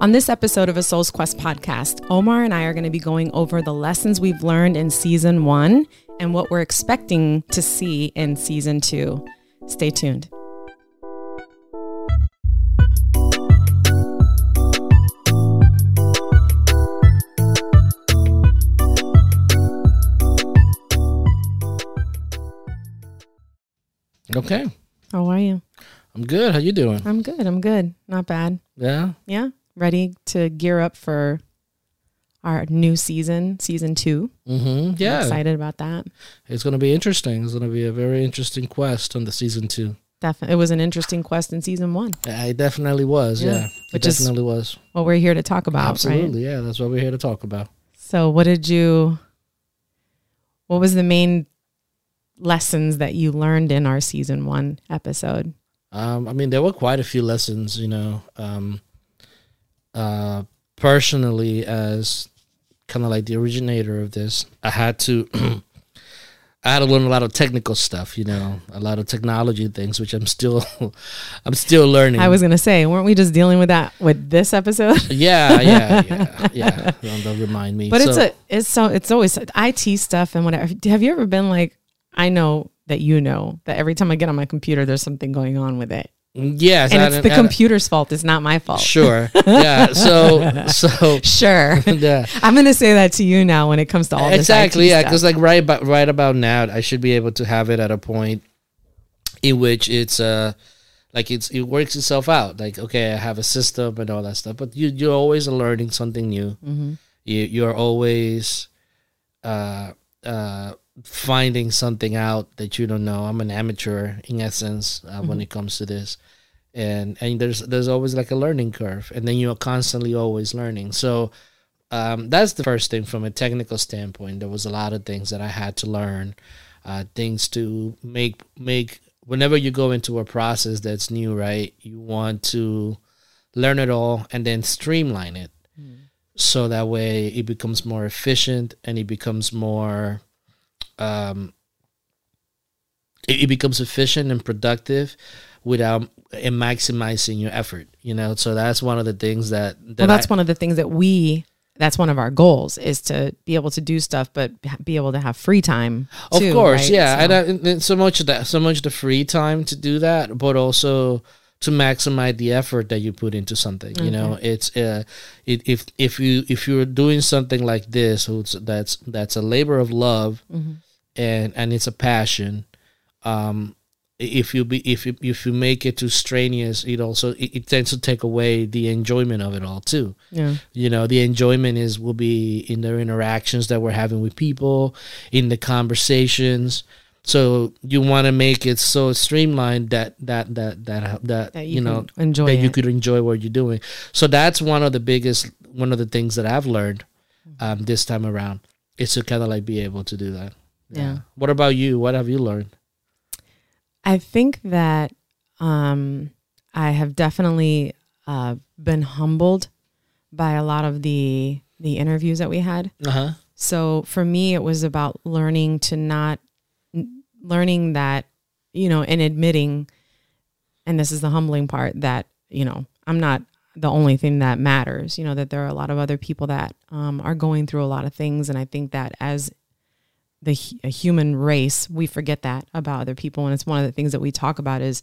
On this episode of a Soul's Quest podcast, Omar and I are going to be going over the lessons we've learned in season one and what we're expecting to see in season two. Stay tuned. Okay. How are you? I'm good. How you doing? I'm good. I'm good. Not bad. Yeah. Yeah. Ready to gear up for our new season, season two. Mm-hmm. I'm Yeah. excited about that. It's going to be interesting. It's going to be a very interesting quest on the season two. Definitely. It was an interesting quest in season one. Yeah, It definitely was. Yeah. Yeah. It definitely was. What we're here to talk about, right? Absolutely. Yeah. That's what we're here to talk about. So, what did you, what was the main lessons that you learned in our season one episode? Um, I mean, there were quite a few lessons, you know. Um, uh, personally, as kind of like the originator of this, I had to, I had to learn a lot of technical stuff, you know, a lot of technology things, which I'm still, I'm still learning. I was going to say, weren't we just dealing with that with this episode? yeah, yeah, yeah, yeah. Don't, don't remind me. But it's a, it's so, it's always IT stuff and whatever. Have you ever been like, I know that you know that every time I get on my computer, there's something going on with it. Yes, And I- it's the computer's fault. It's not my fault. Sure. Yeah. So, so Sure. yeah. I'm going to say that to you now when it comes to all this exactly yeah because like right about right about now i should be able to have it at a point in which it's uh like it's it works itself out like okay i have a system and all that stuff but you you're always learning something new Mhm. you you're always uh uh finding something out that you don't know. I'm an amateur in essence uh, when it comes to this. And and there's there's always like a learning curve and then you're constantly always learning. So um, that's the first thing from a technical standpoint. There was a lot of things that i had to learn uh, things to make make whenever you go into a process that's new right you want to learn it all and then streamline it. So that way it becomes more efficient and it becomes more um it, it becomes efficient and productive without and maximizing your effort you know so that's one of the things that, that well that's I- one of the things that we that's one of our goals is to be able to do stuff but be able to have free time Of course, right? yeah, So- and, I, and- and so much of that, so much the free time to do that, but also to maximize the effort that you put into something. You know, it's uh, it, if if you if you're doing something like this, that's that's a labor of love, Mm-hmm. And and it's a passion. Um, if you be if you, if you make it too strenuous, it also it, it tends to take away the enjoyment of it all too. Yeah. You know the enjoyment is will be in their interactions that we're having with people in the conversations. So you want to make it so streamlined that that that that that, that you, you, know enjoy that you could enjoy what you're doing. So that's one of the biggest one of the things that i've learned um this time around is to kind of like be able to do that Yeah. what about you what have you learned I think that um, I have definitely uh, been humbled by a lot of the the interviews that we had. uh-huh So for me, it was about learning to not learning that you know and admitting, and this is the humbling part that you know I'm not the only thing that matters. You know that there are a lot of other people that um, are going through a lot of things, and I think that as the a human race, we forget that about other people, and it's one of the things that we talk about is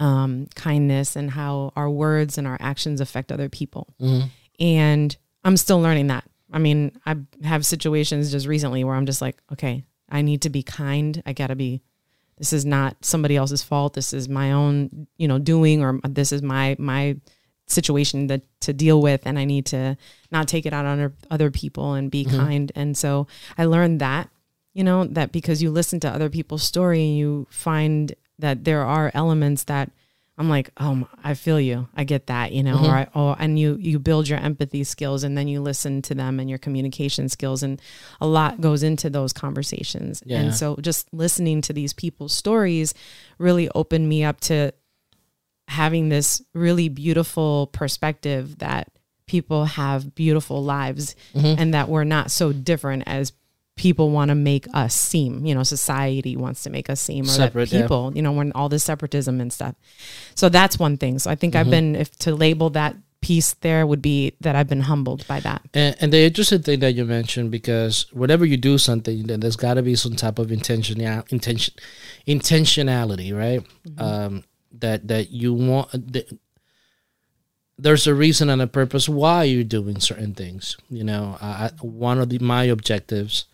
um, kindness and how our words and our actions affect other people. Mhm. And I'm still learning that. I mean, I have situations just recently where I'm just like, okay, I need to be kind. I got to be. This is not somebody else's fault. This is my own, you know, doing, or this is my my situation that to deal with, and I need to not take it out on other- other people and be kind. And so I learned that, you know, that because you listen to other people's story and you find that there are elements that I'm like, oh, I feel you. I get that, you know, mm-hmm. or I, oh, and you you build your empathy skills, and then you listen to them and your communication skills, and a lot goes into those conversations. Yeah. And so, just listening to these people's stories really opened me up to having this really beautiful perspective that people have beautiful lives, mm-hmm. and that we're not so different as people want to make us seem, you know, society wants to make us seem, or Separate, that yeah. people, you know, when all this separatism and stuff. So that's one thing. So I think I've been, if to label that piece there would be that I've been humbled by that. And, and the interesting thing that you mentioned, because whenever you do something, then there's got to be some type of intention, intention, intentionality, right? Mm-hmm. Um, that that you want. That, there's a reason and a purpose why you're doing certain things. You know, I, one of the, my objectives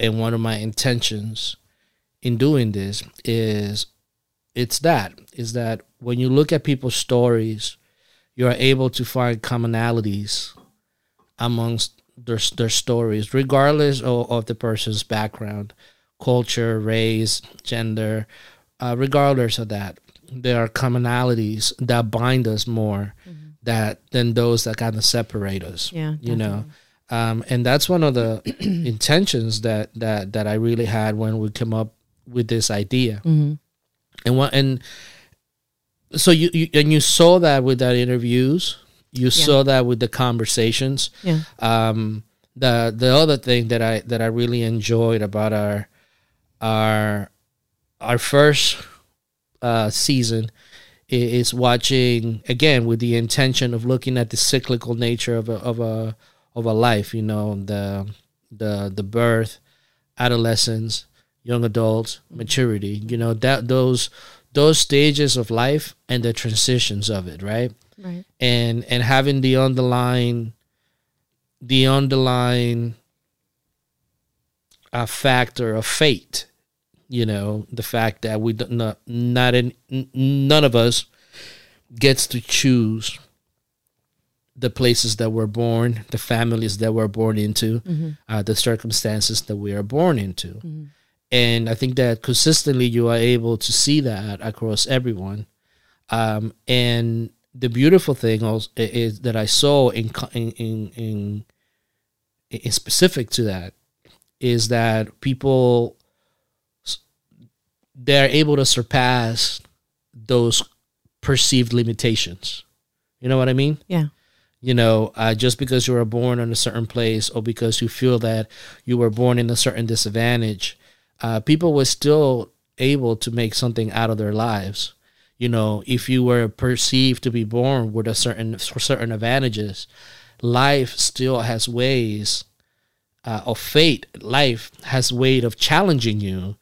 and one of my intentions in doing this is it's that is that when you look at people's stories you are able to find commonalities amongst their, their stories regardless of, of the person's background culture race gender uh, regardless of that there are commonalities that bind us more mm-hmm. that than those that kind of separate us yeah you know um, and that's one of the intentions that that that I really had when we came up with this idea. Mm-hmm. And what and so you, you, and you saw that with that interviews. You yeah. saw that with the conversations. Yeah. Um, the the other thing that I that I really enjoyed about our our our first uh, season is watching again with the intention of looking at the cyclical nature of a of a of a life. You know the the the birth, adolescence, young adults, maturity. You know that those those stages of life and the transitions of it, right? Right. And and having the underlying the underlying a uh, factor of fate you know the fact that we don't not in none of us gets to choose the places that we're born the families that we're born into mm-hmm. uh, the circumstances that we are born into mm-hmm. and i think that consistently you are able to see that across everyone um, and the beautiful thing also is that i saw in in in, in, in specific to that is that people they're able to surpass those perceived limitations. You know what I mean? Yeah. You know, uh, just because you were born in a certain place or because you feel that you were born in a certain disadvantage, uh, people were still able to make something out of their lives. You know, if you were perceived to be born with a certain certain advantages, life still has ways uh, of fate. Life has way of challenging you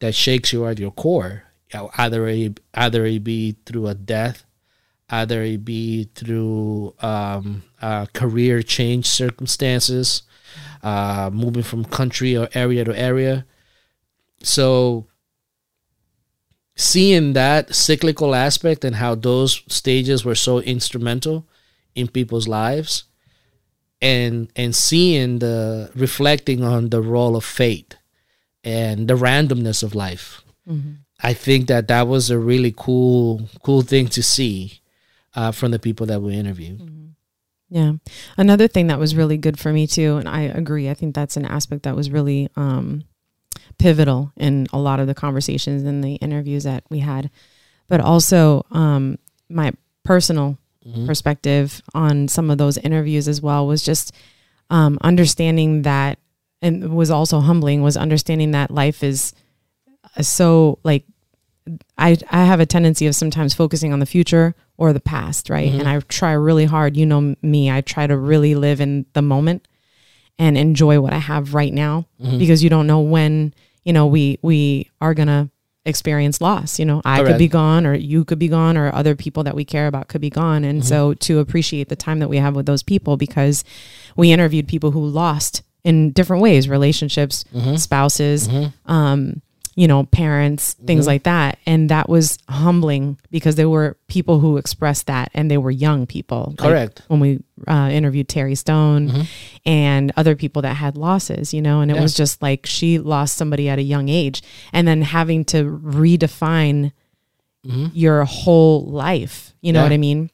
that shakes you at your core. Either it, either it be through a death, either it be through um, uh, career change circumstances, uh, moving from country or area to area. So seeing that cyclical aspect and how those stages were so instrumental in people's lives and and seeing the reflecting on the role of fate and the randomness of life. Mm-hmm. I think that that was a really cool, cool thing to see uh, from the people that we interviewed. Mm-hmm. Yeah. Another thing that was really good for me too, and I agree, I think that's an aspect that was really um, pivotal in a lot of the conversations and the interviews that we had. But also um, my personal mm-hmm. perspective on some of those interviews as well was just um, understanding that and was also humbling was understanding that life is so like I I have a tendency of sometimes focusing on the future or the past, right? Mm-hmm. And I try really hard, you know me, I try to really live in the moment and enjoy what I have right now mm-hmm. because you don't know when, you know, we we are going to experience loss. You know, I Correct. could be gone or you could be gone or other people that we care about could be gone. And mm-hmm. so to appreciate the time that we have with those people because we interviewed people who lost in different ways relationships mm-hmm. spouses mm-hmm. um you know parents things mm-hmm. like that and that was humbling because there were people who expressed that and they were young people correct like when we uh, interviewed terry stone mm-hmm. and other people that had losses you know and it yeah. was just like she lost somebody at a young age and then having to redefine mm-hmm. your whole life you know yeah. what i mean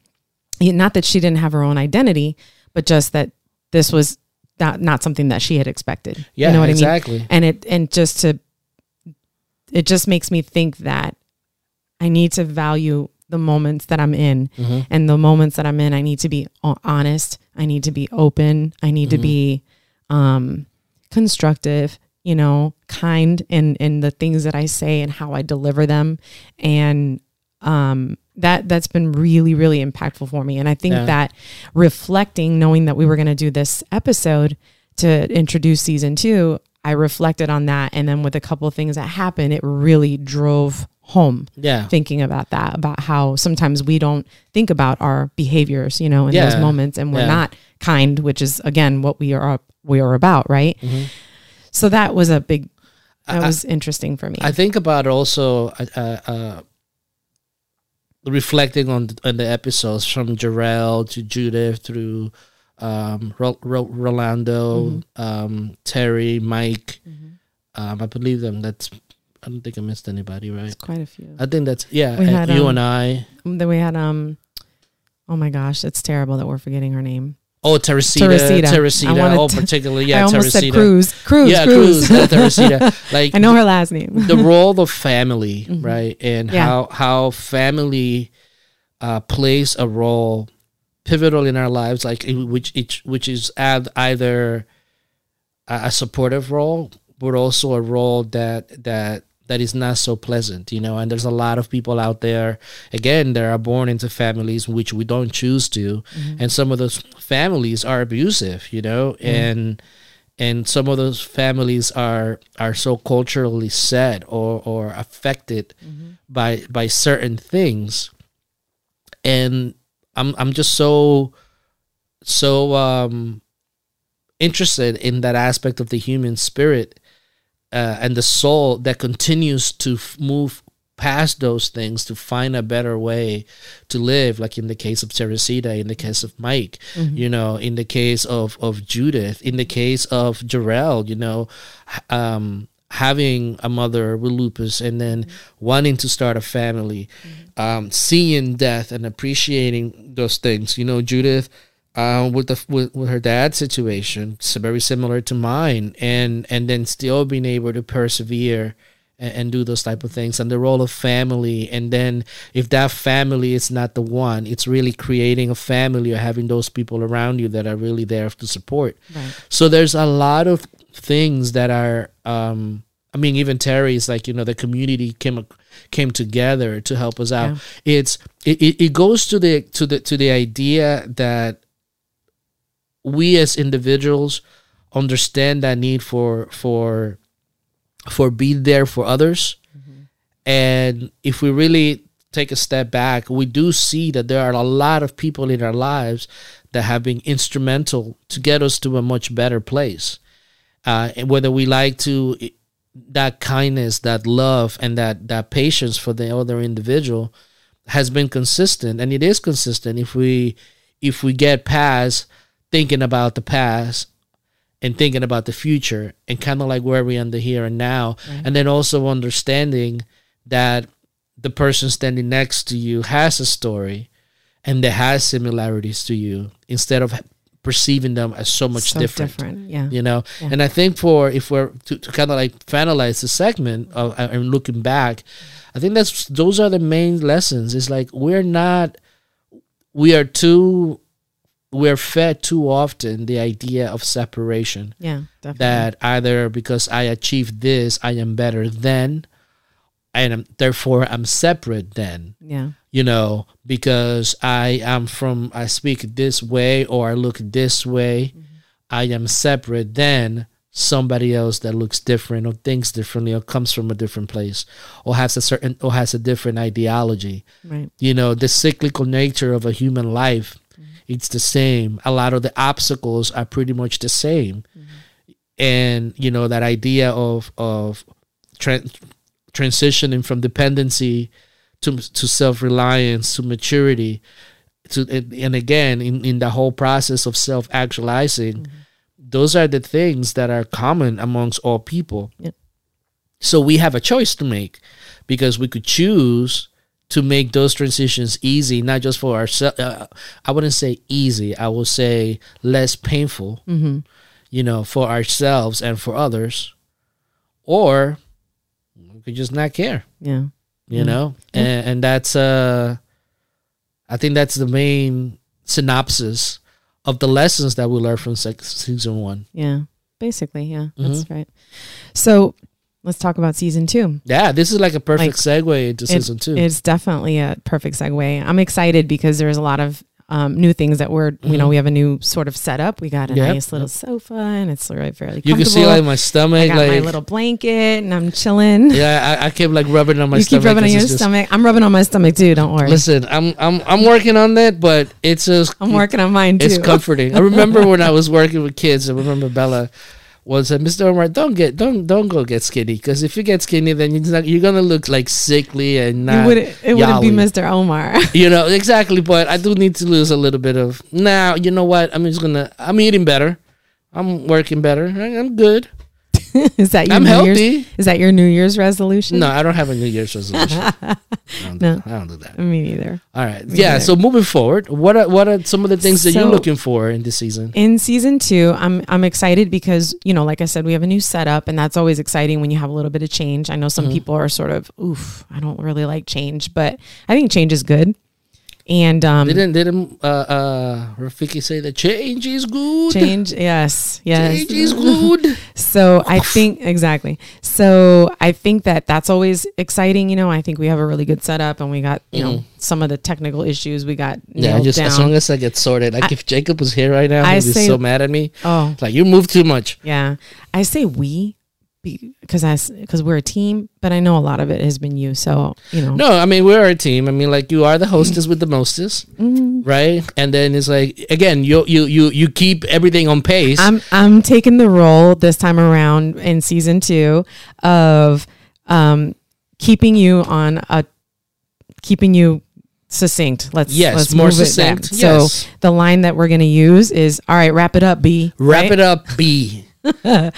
not that she didn't have her own identity but just that this was not not something that she had expected. Yeah, you know what exactly. I mean? And it and just to it just makes me think that I need to value the moments that I'm in mm-hmm. and the moments that I'm in I need to be honest, I need to be open, I need mm-hmm. to be um constructive, you know, kind in in the things that I say and how I deliver them and um that that's been really really impactful for me and i think Yeah. that reflecting knowing that we were going to do this episode to introduce season 2 i reflected on that and then with a couple of things that happened it really drove home Yeah. thinking about that about how sometimes we don't think about our behaviors you know in those moments and we're Yeah. not kind which is again what we are we are about right Mm-hmm. so that was a big that I- was interesting for me I think about also uh, uh, uh, reflecting on on the episodes from Jarrell to Judith through um, Ro- Ro- Rolando, um, Terry, Mike. Um, I believe them. That's I don't think I missed anybody, right? it's quite a few I think that's yeah. We had, you um, and I. then we had um oh my gosh it's terrible that we're forgetting her name Oh, Teresita, Teresita. Teresita. I oh, particularly i yeah, almost said Teresita. cruz cruz yeah, cruz, Cruz, Teresita. Like i know her last name the role of family, right, and Yeah. how how family uh, plays a role pivotal in our lives, like which each which is ad- either a, a supportive role, but also a role that that that is not so pleasant, you know. And there's a lot of people out there, again, that are born into families which we don't choose to, mm-hmm. and some of those families are abusive, you know, mm-hmm. and and some of those families are are so culturally set or or affected mm-hmm. by by certain things. And i'm i'm just so so um interested in that aspect of the human spirit uh, and the soul that continues to f- move past those things to find a better way to live like in the case of Teresita in the case of Mike you know in the case of of Judith in the case of Jarrell you know um having a mother with lupus and then wanting to start a family um seeing death and appreciating those things you know Judith uh, with the with, with her dad's situation, it's very similar to mine, and and then still being able to persevere and, and do those type of things, and the role of family, and then if that family is not the one, it's really creating a family or having those people around you that are really there to support. Right. So there's a lot of things that are. Um, I mean, even Terry's like you know the community came came together to help us out. It's it, it, it goes to the to the to the idea that we as individuals understand that need for for for being there for others and if we really take a step back we do see that there are a lot of people in our lives that have been instrumental to get us to a much better place uh, whether we like to that kindness that love and that that patience for the other individual has been consistent. And it is consistent if we if we get past thinking about the past and thinking about the future and kind of like where we are in the here and now. And then also understanding that the person standing next to you has a story and they has similarities to you instead of perceiving them as so much so different yeah. you know? And i think for if we're to, to kind of like finalize the segment of uh, and looking back i think that's those are the main lessons. It's like we're not we are too we're fed too often the idea of separation. Yeah definitely. That either because i achieved this i am better than and I'm, therefore i'm separate then yeah you know, because I am from, I speak this way or I look this way, I am separate than somebody else that looks different or thinks differently or comes from a different place or has a certain, or has a different ideology. right You know, the cyclical nature of a human life, mm-hmm. it's the same. A lot of the obstacles are pretty much the same. Mm-hmm. And, you know, that idea of, of, tran transitioning from dependency to to self reliance to maturity to and, and again in, in the whole process of self actualizing those are the things that are common amongst all people Yep. so we have a choice to make because we could choose to make those transitions easy not just for ourselves uh, i wouldn't say easy i will say less painful mm-hmm. you know for ourselves and for others or we could just not care yeah you Mm. know and, and that's uh i think that's the main synopsis of the lessons that we learned from season one Yeah, basically, yeah, that's Mm-hmm. right. So let's talk about season two. Yeah, this is like a perfect Like, segue into It- season two. It's definitely a perfect segue. I'm excited because there's a lot of um, new things that we're, you know, we have a new sort of setup. We got a Mm-hmm. Yep. nice little sofa and it's really fairly you can see like my stomach, I got like my little blanket and I'm chilling. yeah, I, I keep like rubbing on my you stomach. keep rubbing on your stomach. I'm rubbing on my stomach too. Don't worry. Listen, I'm I'm I'm working on that, but it's just I'm working on mine too. It's comforting. I remember when I was working with kids. I remember Bella was said, "Mr. Omar, don't get don't don't go get skinny because if you get skinny, then you're not, you're gonna look like sickly and not would it wouldn't be. Mr. Omar. You know exactly, but I do need to lose a little bit of. Now you know what? I'm just gonna. I'm eating better. I'm working better. I'm good. is that your I'm New healthy. Year's? Is that your New Year's resolution? No, I don't have a New Year's resolution. I don't, No. I don't do that. me neither. All right. Me Yeah. neither. So moving forward, what are what are some of the things that you're looking for in this season? In season two, I'm I'm excited because you know, like I said, we have a new setup, and that's always exciting when you have a little bit of change. I know some Mhm. people are sort of, oof, I don't really like change, but I think change is good. And um, Didn't didn't uh uh Rafiki say that change is good? change, yes, yes, Change is good. So I think exactly. So I think that that's always exciting. You know, I think we have a really good setup, and we got you know some of the technical issues we got Mm-hmm. yeah, just down. as long as I get sorted. Like if Jacob was here right now, I he'd be so mad at me. oh Like you move too much. yeah, I say we because I because we're a team, but I know a lot of it has been you. So you know, No, I mean we're a team. I mean like you are the hostess with the mostest, Mm, right? And then it's like again, you you you you keep everything on pace. I'm I'm taking the role this time around in season two of um keeping you on a keeping you succinct. Let's yes, let's more move it back. succinct. So the line that we're going to use is all right wrap it up b Wrap it up, B.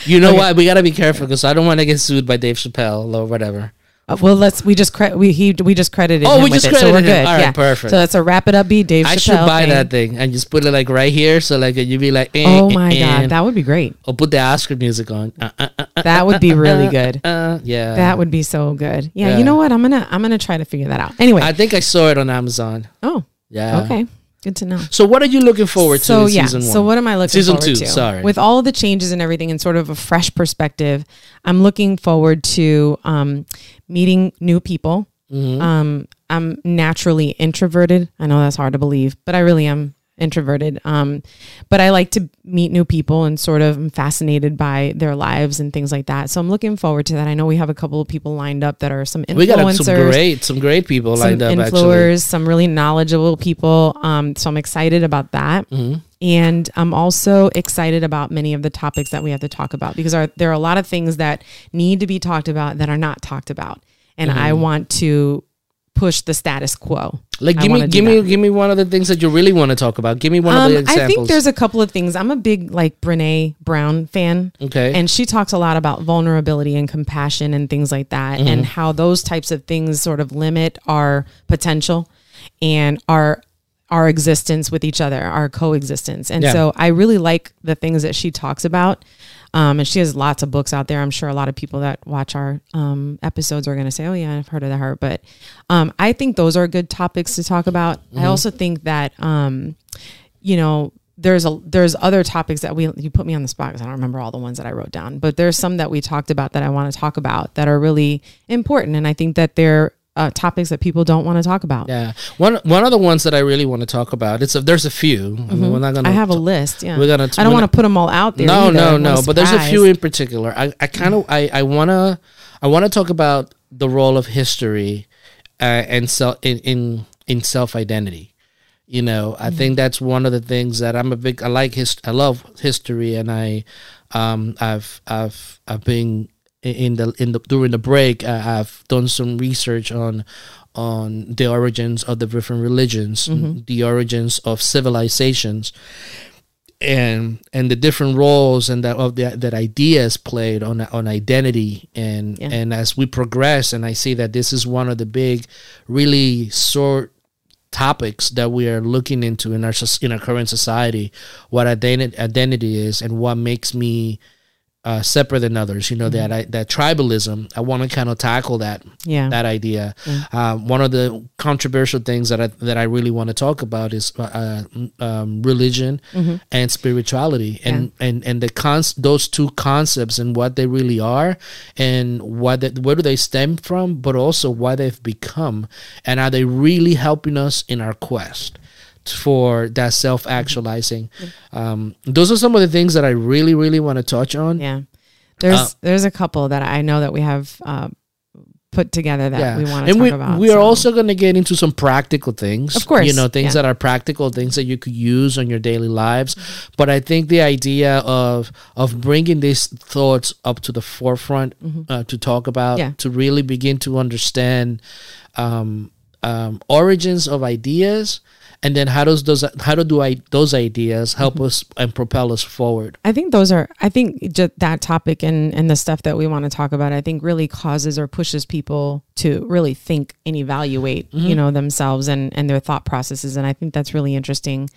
you know Okay. what? We gotta be careful because I don't want to get sued by Dave Chappelle or whatever. Uh, well let's we just cre- we he we just credited Oh, him we with just it, so we're credited him. good All right, yeah perfect. so that's a wrap it up b dave I Chappelle should buy thing. that thing and just put it like right here, so like you'd be like, eh, oh eh, my eh, god that would be great or put the Oscar music on. Uh, uh, uh, uh, that would be really good uh, yeah, that would be so good yeah, Yeah. you know what i'm gonna i'm gonna try to figure that out anyway I think I saw it on Amazon. oh Yeah. okay good to know So what are you looking forward to so in yeah one? so what am i looking Season forward two, to sorry. with all of the changes and everything and sort of a fresh perspective i'm looking forward to um, meeting new people Mhm. um, i'm naturally introverted i know that's hard to believe but i really am introverted um, but i like to meet new people and sort of I'm fascinated by their lives and things like that so i'm looking forward to that i know we have a couple of people lined up that are some influencers we got some great, some great people lined up. Actually, influencers, some really knowledgeable people. Um, so I'm excited about that. Mhm. And I'm also excited about many of the topics that we have to talk about because our, there are a lot of things that need to be talked about that are not talked about. And I Mm-hmm. want to push the status quo. like give me, give me, that. give me one of the things that you really want to talk about. Give me one of the the I think there's a couple of things. I'm a big like Brene Brown fan. okay. And she talks a lot about vulnerability and compassion and things like that, and Mm-hmm. how those types of things sort of limit our potential and our our existence with each other, our coexistence. And Yeah. so I really like the things that she talks about. Um, and she has lots of books out there. I'm sure a lot of people that watch our um, episodes are going to say, "Oh yeah, I've heard of her." But um, I think those are good topics to talk about. I also think that um, you know there's a there's other topics that we you put me on the spot because I don't remember all the ones that I wrote down, but there's some that we talked about that I want to talk about that are really important, and I think that they're uh, topics that people don't want to talk about. yeah, one one of the ones that I really want to talk about. It's a, there's a few. I mean, we're not gonna. Mm-hmm. I have a list. Yeah, We're gonna. I don't want to put them all out there. No, either. no, no. But there's a few in particular. I, I kind of, I, I wanna, I wanna talk about the role of history, uh, and self in in in self identity. You know, I think that's one of the things that I'm a big. I like his. I love history, and I, um, I've, I've, I've been in the in the during the break. uh, I've done some research on on the origins of the different religions, the origins of civilizations and and the different roles and that of the, that ideas played on on identity and Yeah. and as we progress and I see that this is one of the big really sort topics that we are looking into in our in our current society what identity identity is and what makes me uh, separate than others. You know that I, that tribalism. I want to kind of tackle that Yeah. that idea. Uh, one of the controversial things that I that I really want to talk about is uh, um, religion and spirituality, and and and the cons those two concepts and what they really are, and what they, where do they stem from, but also what they've become, and are they really helping us in our quest? For that self actualizing, um, those are some of the things that I really, really want to touch on. Yeah. There's Uh, there's a couple that I know that we have uh, put together that we want to talk we, about. we are so- also going to get into some practical things Of course, you know things yeah. that are practical things that you could use on your daily lives but i think the idea of of bringing these thoughts up to the forefront uh, to talk about Mm-hmm. Yeah. to really begin to understand um, um, origins of ideas and then how does those how do do I, those ideas help Mm-hmm. us and propel us forward I think those are. I think just that topic and and the stuff that we want to talk about. I think really causes or pushes people to really think and evaluate, Mm-hmm. you know, themselves and and their thought processes. And I think that's really interesting.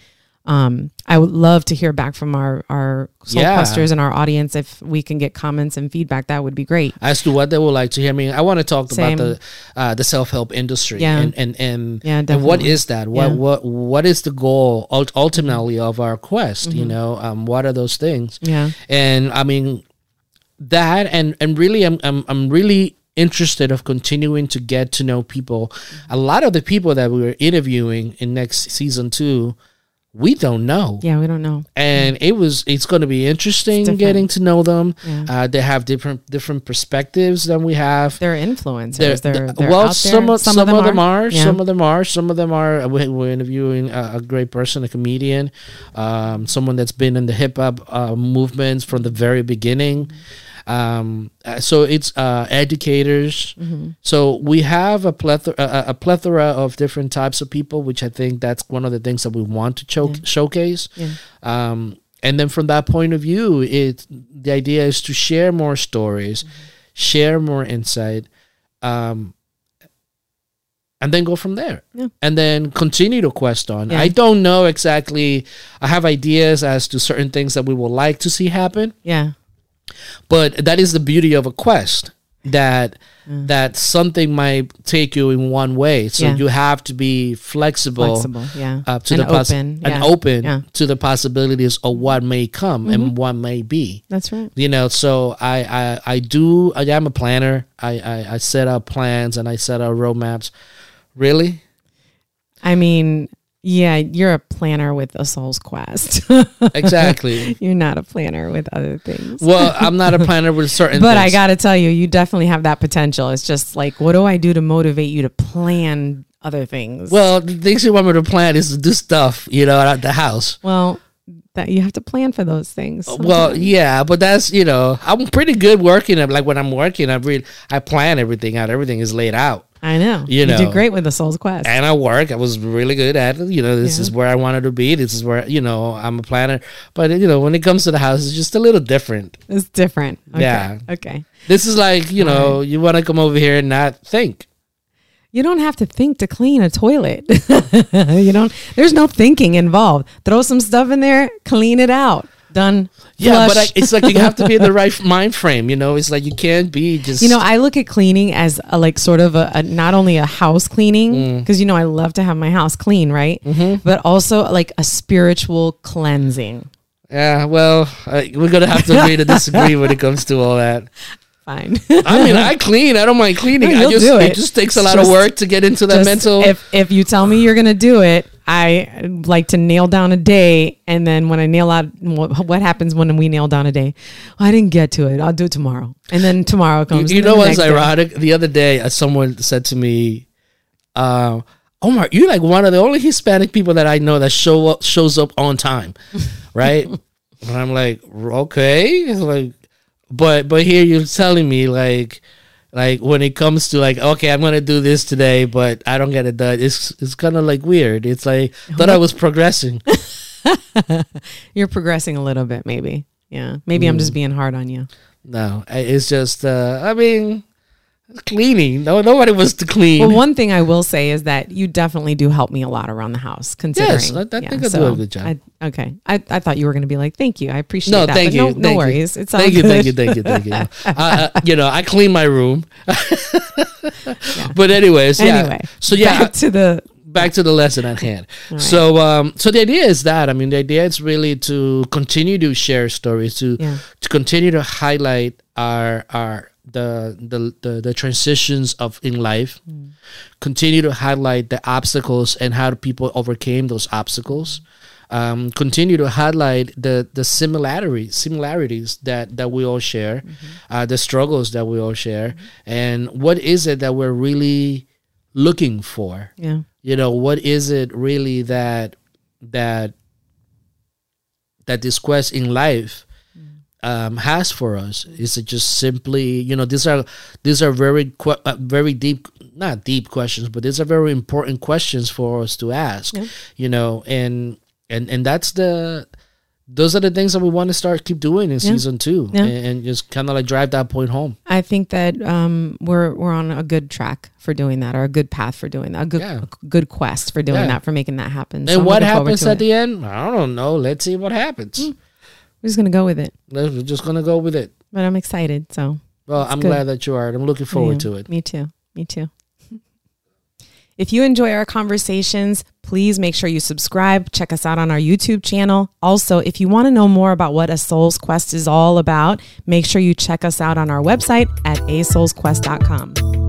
Um, I would love to hear back from our our soul Yeah. questers and our audience if we can get comments and feedback. That would be great. as to what they would like to hear. I mean, I want to talk Same. about the uh, the self help industry Yeah. and and and, Yeah, and what is that? What Yeah. what what is the goal ultimately of our quest? You Mm-hmm. know, um, what are those things? Yeah. And I mean, that and and really, I'm I'm I'm really interested of continuing to get to know people. A lot of the people that we were interviewing in next season two, we don't know Yeah. We don't know. and it was it's going to be interesting getting to know them Yeah. uh, they have different different perspectives than we have They're influencers. They're- They're, they're well some of some, of them, are, Yeah. some of them are some of them are we- we're interviewing a, a great person a comedian um, someone that's been in the hip-hop uh, movements from the very beginning um, uh, so it's uh, educators Mm-hmm. so we have a plethora a, a plethora of different types of people which i think that's one of the things that we want to choke, showcase Yeah. um, and then from that point of view it the idea is to share more stories share more insight um, and then go from there Yeah. and then continue to quest on Yeah. i don't know exactly i have ideas as to certain things that we would like to see happen Yeah. But that is the beauty of a quest that that something might take you in one way so Yeah. you have to be flexible, Flexible. Yeah. uh, to and the open. and yeah. open Yeah. to the possibilities of what may come and what may be That's right. you know so I, I i do i am a planner I, I i set up plans and i set up roadmaps really I mean, yeah, you're a planner with a soul's quest. exactly you're not a planner with other things. well i'm not a planner with certain but I got to tell you, you definitely have that potential. It's just like, what do I do to motivate you to plan other things? well the things you want me to plan is to do stuff you know at the house well, that you have to plan for those things. Uh, well, yeah, but that's you know I'm pretty good working. Like when I'm working, I really I plan everything out. Everything is laid out, I know. you you know. do great with the soul's quest. and I work. I was really good at it. You know, this Yeah. is where I wanted to be. This is where you know I'm a planner. But you know, when it comes to the house, it's just a little different. It's different. Okay. Yeah. Okay. This is like you know, you want to come over here and not think. You don't have to think to clean a toilet. you don't. There's no thinking involved. Throw some stuff in there, clean it out. Done. Yeah, but I, it's like you have to be in the right mind frame. You know, it's like you can't be just You know, I look at cleaning as a, like sort of a, a not only a house cleaning Mm. because you know I love to have my house clean, right? Mm-hmm. But also like a spiritual cleansing. Yeah, well, I, we're gonna have to agree to disagree when it comes to all that. Fine. I mean, I clean. I don't mind cleaning. No, I you'll just do it. it. just takes a lot of work to get into that mental. If if you tell me you're gonna do it, I like to nail down a day, and then when I nail out what, what happens when we nail down a day, "Oh, I didn't get to it. I'll do it tomorrow, and then tomorrow comes. you and know what's next day. ironic? The other day, uh, someone said to me, uh, "Omar, you're like one of the only Hispanic people that I know that show up shows up on time, right?" and I'm like, "Okay," It's like, but but here you're telling me like. Like when it comes to like, okay, I'm gonna do this today, but I don't get it done. It's it's kind of like weird. It's like thought I was progressing. You're progressing a little bit, maybe. Yeah, maybe I'm Mm. just being hard on you. No, it's just. Uh, I mean, cleaning. No, nobody wants to clean. Well, one thing I will say is that you definitely do help me a lot around the house. Considering, Yes, I- I think I do a good job. I, okay, I, I thought you were going to be like, "Thank you, I appreciate no, that." thank but you. No, no worries. You. It's all thank you, thank you, thank you, thank you. uh, you know, I clean my room. But anyways, yeah. Anyway, so yeah, back to the back to the lesson at hand. So um so the idea is that I mean the idea is really to continue to share stories to Yeah. to continue to highlight our our the the the, the transitions of in life. Continue to highlight the obstacles and how people overcame those obstacles. Um, continue to highlight the the similarity similarities that that we all share uh, the struggles that we all share and what is it that we're really looking for? Yeah. You know what is it really that that that this quest in life um, has for us is it just simply you know these are these are very uh, very deep not deep questions but these are very important questions for us to ask Yeah. you know and and and that's the those are the things that we want to start keep doing in season two Yeah. and, and just kind of like drive that point home I think that um, we're we're on a good track for doing that, or a good path for doing that, a good Yeah. a good quest for doing Yeah. that, for making that happen. and I'm what happens at it. the end i don't know let's see what happens We're just gonna go with it, we're just gonna go with it but I'm excited. So Well, I'm good. glad that you are. I'm looking forward Yeah, to it. Me too. Me too. If you enjoy our conversations, please make sure you subscribe. Check us out on our YouTube channel. Also, if you want to know more about what a Soul's Quest is all about, make sure you check us out on our website at asoulsquest.com.